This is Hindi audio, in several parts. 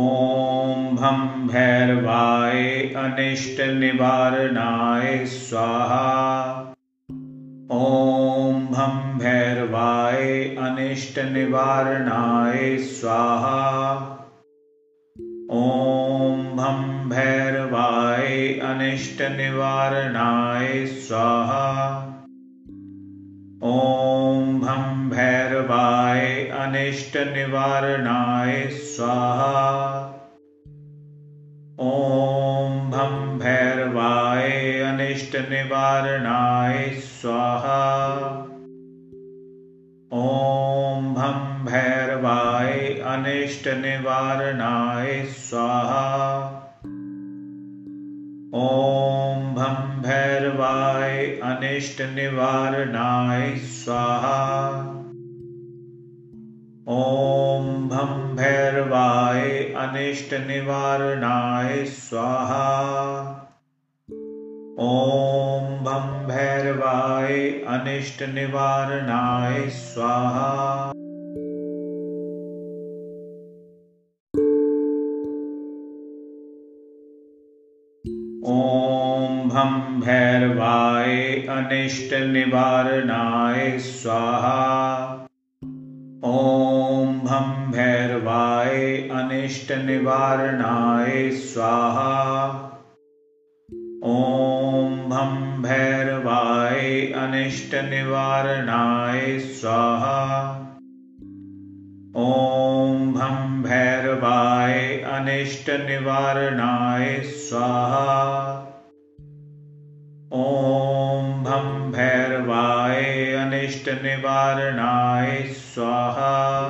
ॐ भं भैरवाय अनिष्टनिवारणाय स्वाहा। ॐ भं भैरवाय अनिष्टनिवारणाय स्वाहा। ॐ भं भैरवाय अनिष्टनिवारणाय स्वाहा। ॐ भं भैरवाय अनिष्टनिवारणाय स्वाहा। ॐ भं भैरवाय अनिष्टनिवारणाय स्वाहा। ॐ भं भैरवाय अनिष्टनिवारणाय स्वाहा। ॐ भं भैरवाय अनिष्टनिवारणाय स्वाहा। ॐ भं भैरवाय अनिष्टनिवारणाय स्वाहा। ॐ भं भैरवाय अनिष्टनिवारणाय स्वाहा। ॐ भं भैरवाय अनिष्टनिवारणाय स्वाहा। अनिष्टनिवारणाय स्वाहा। ॐ भं भैरवाय अनिष्टनिवारणाय स्वाहा। ॐ भं भैरवाय अनिष्टनिवारणाय स्वाहा। ॐ भं भैरवाय अनिष्टनिवारणाय स्वाहा।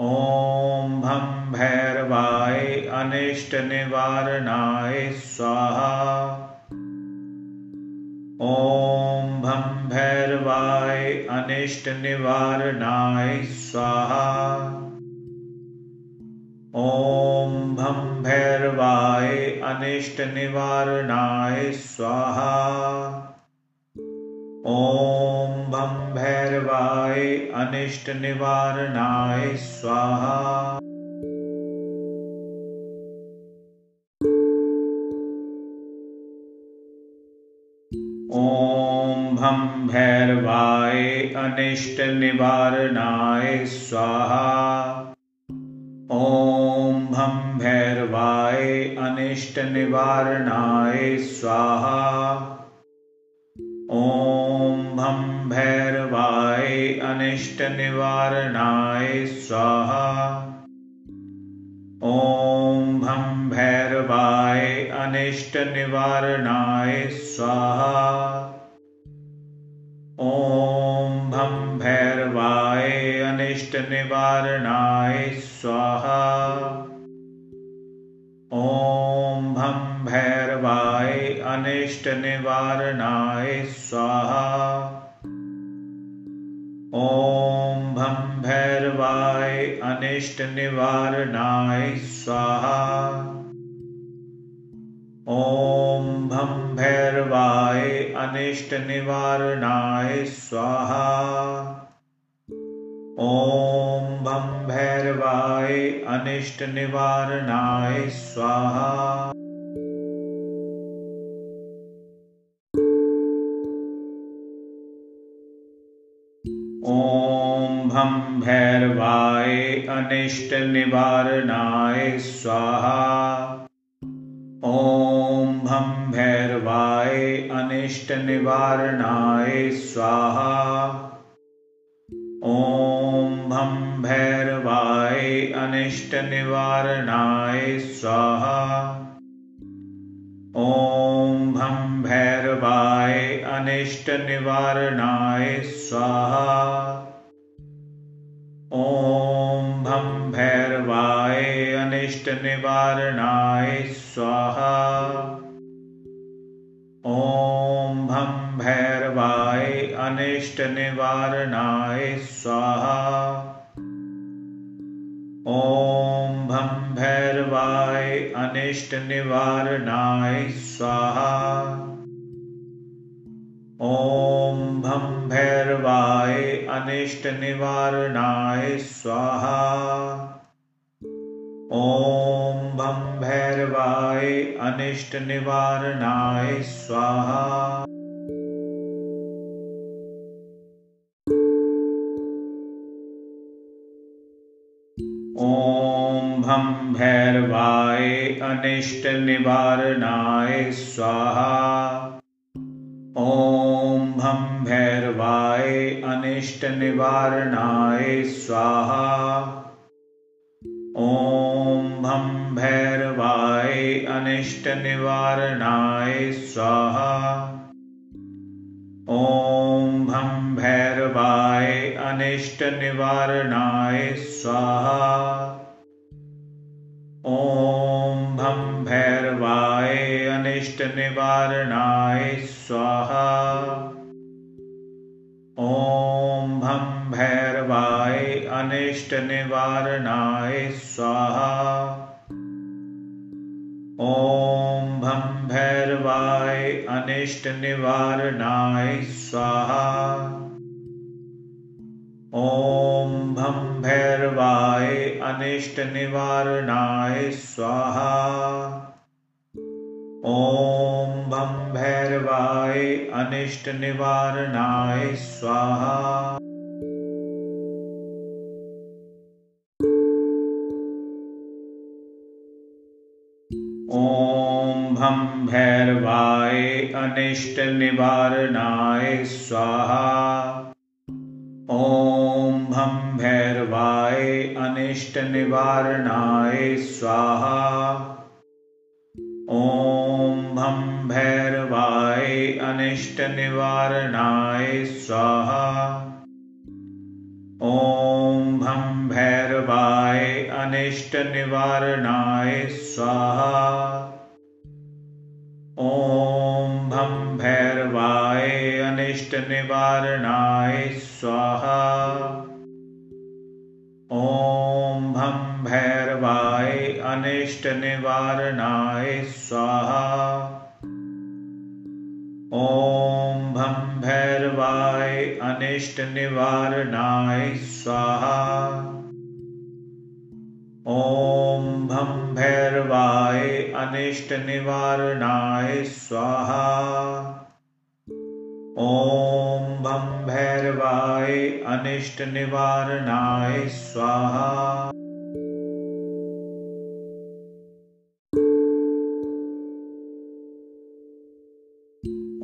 ॐ भं भैरवाय अनिष्टनिवारणाय स्वाहा। ॐ भं भैरवाय अनिष्टनिवारणाय स्वाहा। ॐ भं भैरवाय अनिष्टनिवारणाय स्वाहा ॐ भं भैरवाय अनिष्टनिवारणाय स्वाहा। ॐ भं भैरवाय स्वाहा। ॐ भं भैरवाय अनिष्टनिवारणाय स्वाहा। ॐ भं भैरवाय अनिष्टनिवारणाय स्वाहा। ॐ भं भैरवाय अनिष्टनिवारणाय स्वाहा। ॐ भं भैरवाय अनिष्टनिवारणाय स्वाहा। ॐ अनिष्टनिवारणाय स्वाहा। ॐ भं भैरवाय अनिष्टनिवारणाय स्वाहा। ॐ भं भैरवाय अनिष्टनिवारणाय स्वाहा। ॐ भं भैरवाय अनिष्टनिवारणाय स्वाहा। ॐ भं भैरवाय अनिष्टनिवारणाय स्वाहा। ॐ भं भैरवाय अनिष्टनिवारणाय स्वाहा। ॐ भं भैरवाय अनिष्टनिवारणाय स्वाहा ॐ भं भैरवाय अनिष्टनिवारणाय स्वाहा। ॐ भं भैरवाय अनिष्टनिवारणाय स्वाहा। ॐ भं भैरवाय अनिष्टनिवारणाय स्वाहा ॐ भं भैरवाय अनिष्टनिवारणाय स्वाहा। ॐ भं भैरवाय अनिष्टनिवारणाय स्वाहा। ॐ भं भैरवाय अनिष्टनिवारणाय स्वाहा ॐ भं भैरवाय अनिष्टनिवारणाय स्वाहा। ॐ भं भैरवाय अनिष्टनिवारणाय स्वाहा। ॐ भं भैरवाय अनिष्टनिवारणाय स्वाहा। ॐ भं भैरवाय अनिष्टनिवारणाय स्वाहा। ॐ भं भैरवाय अनिष्टनिवारणाय स्वाहा। ॐ भं भैरवाय अनिष्टनिवारणाय स्वाहा ॐ भं भैरवाय अनिष्टनिवारणाय स्वाहा। ॐ भं भैरवाय अनिष्टनिवारणाय स्वाहा। ॐ भं भैरवाय अनिष्टनिवारणाय स्वाहा हम भैरवाय अनिष्ट निवारणाय स्वाहा। ओम हम भैरवाय अनिष्ट निवारणाय स्वाहा। ओम हम भैरवाय अनिष्ट निवारणाय स्वाहा। ओम हम भैरवाय अनिष्ट निवारणाय स्वाहा। ॐ भं भैरवाय अनिष्टनिवारणाय स्वाहा। ॐ भं भैरवाय अनिष्टनिवारणाय स्वाहा। ॐ भं भैरवाय अनिष्टनिवारणाय स्वाहा। ॐ भं भैरवाय अनिष्टनिवारणाय स्वाहा। ॐ भं भैरवाय अनिष्टनिवारणाय स्वाहा।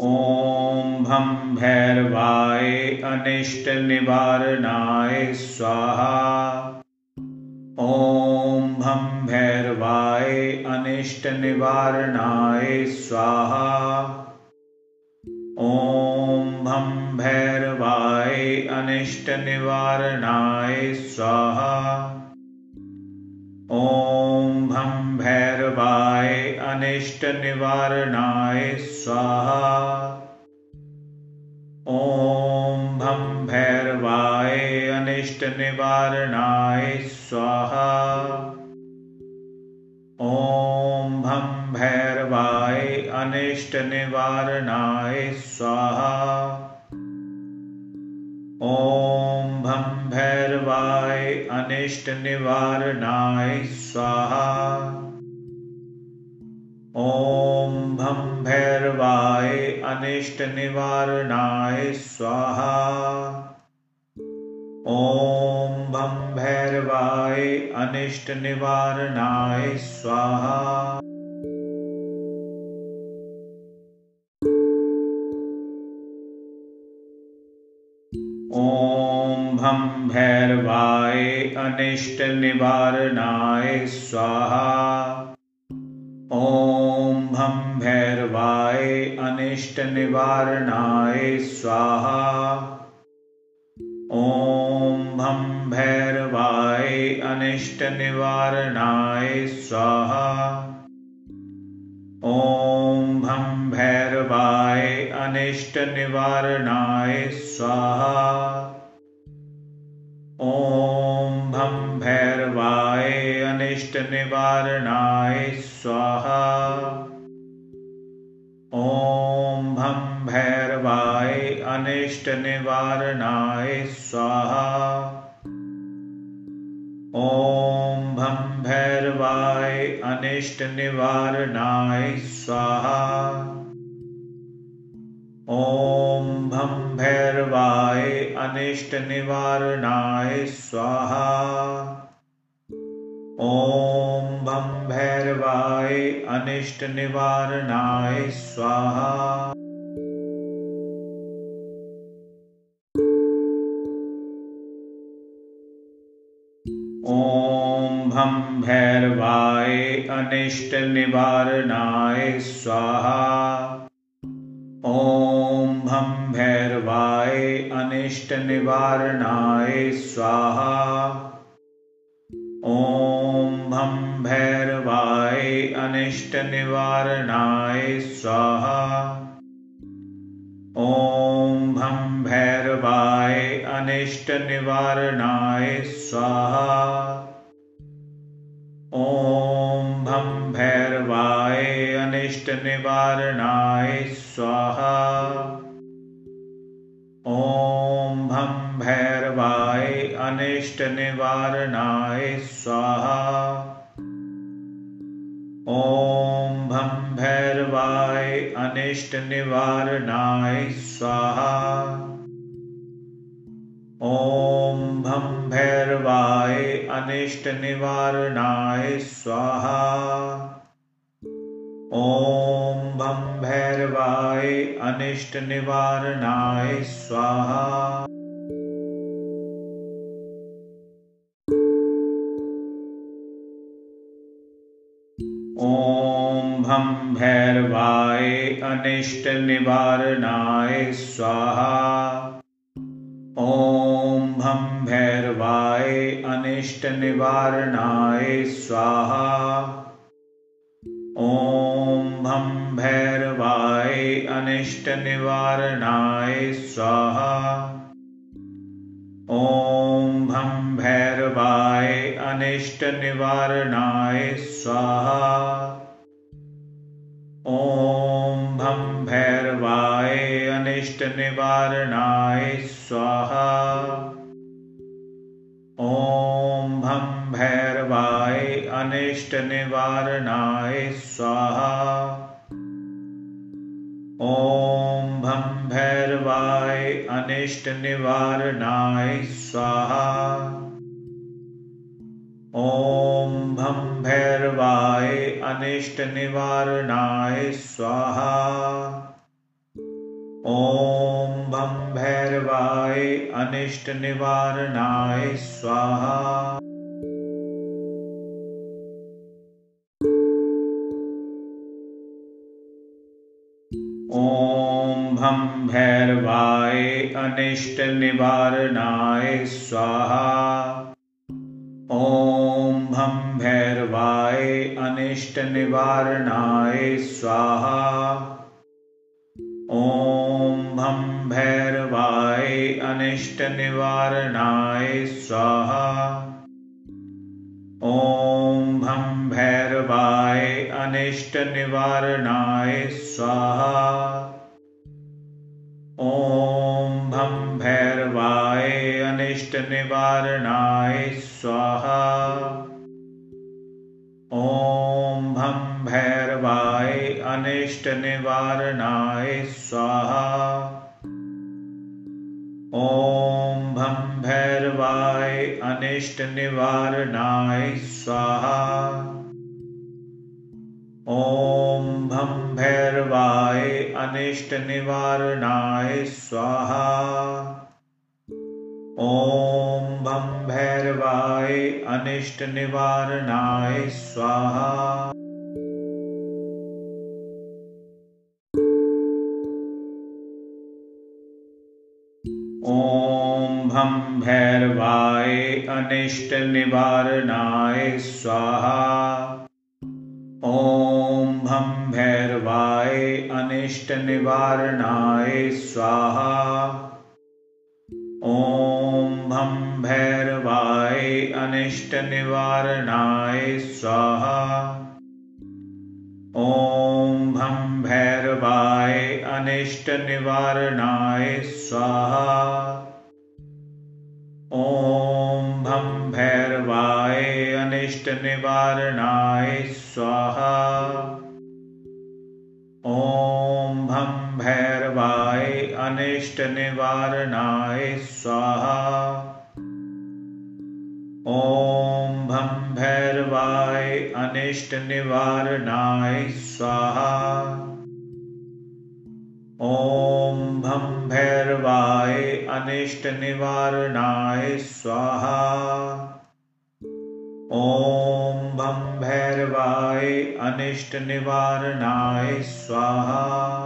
ॐ भैरवाय अनिष्टनिवारणाय स्वाहा। ॐ भं भैरवाय अनिष्टनिवारणाय स्वाहा। ॐ भं भैरवाय अनिष्टनिवारणाय स्वाहा। ॐ भं भैरवाय अनिष्टनिवारणाय स्वाहा। ॐ भं भैरवाय अनिष्टनिवारणाय स्वाहा। ॐ भं भैरवाय अनिष्टनिवारणाय स्वाहा। ॐ भं भैरवाय अनिष्टनिवारणाय स्वाहा। ॐ भं भैरवाय अनिष्टनिवारणाय स्वाहा। ॐ भं भैरवाय अनिष्टनिवारणाय स्वाहा। ॐ भं भैरवाय अनिष्टनिवारणाय स्वाहा। ॐ भं भैरवाय अनिष्टनिवारणाय स्वाहा। ॐ भं भैरवाय अनिष्टनिवारणाय स्वाहा। ॐ भं भैरवाय अनिष्टनिवारणाय स्वाहा। ॐ भं भैरवाय अनिष्टनिवारणाय स्वाहा ॐ भं भैरवाय अनिष्टनिवारणाय स्वाहा। ॐ भं भैरवाय अनिष्टनिवारणाय स्वाहा। ॐ भं भैरवाय अनिष्टनिवारणाय स्वाहा ॐ भं भैरवाय अनिष्टनिवारणाय स्वाहा। ॐ भं भैरवाय स्वाहा। ॐ भं भैरवाय अनिष्टनिवारणाय स्वाहा। ॐ भं भैरवाय अनिष्टनिवारणाय स्वाहा। ॐ भं भैरवाय अनिष्टनिवारणाय स्वाहा। ॐ भं भैरवाय अनिष्टनिवारणाय स्वाहा। ॐ भं भैरवाय अनिष्टनिवारणाय स्वाहा। ॐ भं भैरवाय अनिष्टनिवारणाय स्वाहा। ॐ भं भैरवाय अनिष्टनिवारणाय स्वाहा। ॐ भं भैरवाय अनिष्टनिवारणाय स्वाहा। ॐ भं भैरवाय अनिष्टनिवारणाय स्वाहा। ॐ भं भैरवाय अनिष्टनिवारणाय स्वाहा। ॐ भं भैरवाय अनिष्टनिवारणाय स्वाहा। ॐ भं भैरवाय अनिष्टनिवारणाय स्वाहा। ॐ भं भैरवाय अनिष्टनिवारणाय स्वाहा। ॐ भं भैरवाय अनिष्टनिवारणाय स्वाहा। ॐ भं भैरवाय अनिष्टनिवारणाय स्वाहा। ॐ भं भैरवाय अनिष्टनिवारणाय स्वाहा। ॐ भं भैरवाय अनिष्टनिवारणाय स्वाहा। ॐ भं भैरवाय अनिष्टनिवारणाय स्वाहा। ॐ भं भैरवाय अनिष्टनिवारणाय स्वाहा। ॐ भं भैरवाय अनिष्टनिवारणाय स्वाहा। ॐ भं भैरवाय अनिष्टनिवारणाय स्वाहा ॐ भैरवाय अनिष्टनिवारणाय स्वाहा। ॐ भं भैरवाय अनिष्टनिवारणाय स्वाहा। ॐ भं भैरवाय अनिष्टनिवारणाय स्वाहा ॐ भं भैरवाय अनिष्टनिवारणाय स्वाहा। ॐ भं भैरवाय अनिष्टनिवारणाय स्वाहा। ॐ भं भैरवाय अनिष्टनिवारणाय स्वाहा। ॐ भं भैरवाय अनिष्टनिवारणाय स्वाहा। ॐ भं भैरवाय अनिष्टनिवारणाय स्वाहा। ॐ भं भैरवाय अनिष्टनिवारणाय स्वाहा। ॐ भं भैरवाय निवारणाय स्वाहा। ॐ भं भैरवाय अनिष्ट निवारणाय स्वाहा। ॐ भं भैरवाय अनिष्ट निवारणाय स्वाहा। ॐ भं भैरवाय अनिष्ट निवारणाय स्वाहा ॐ भं भैरवाय अनिष्ट निवारणाय स्वाहा।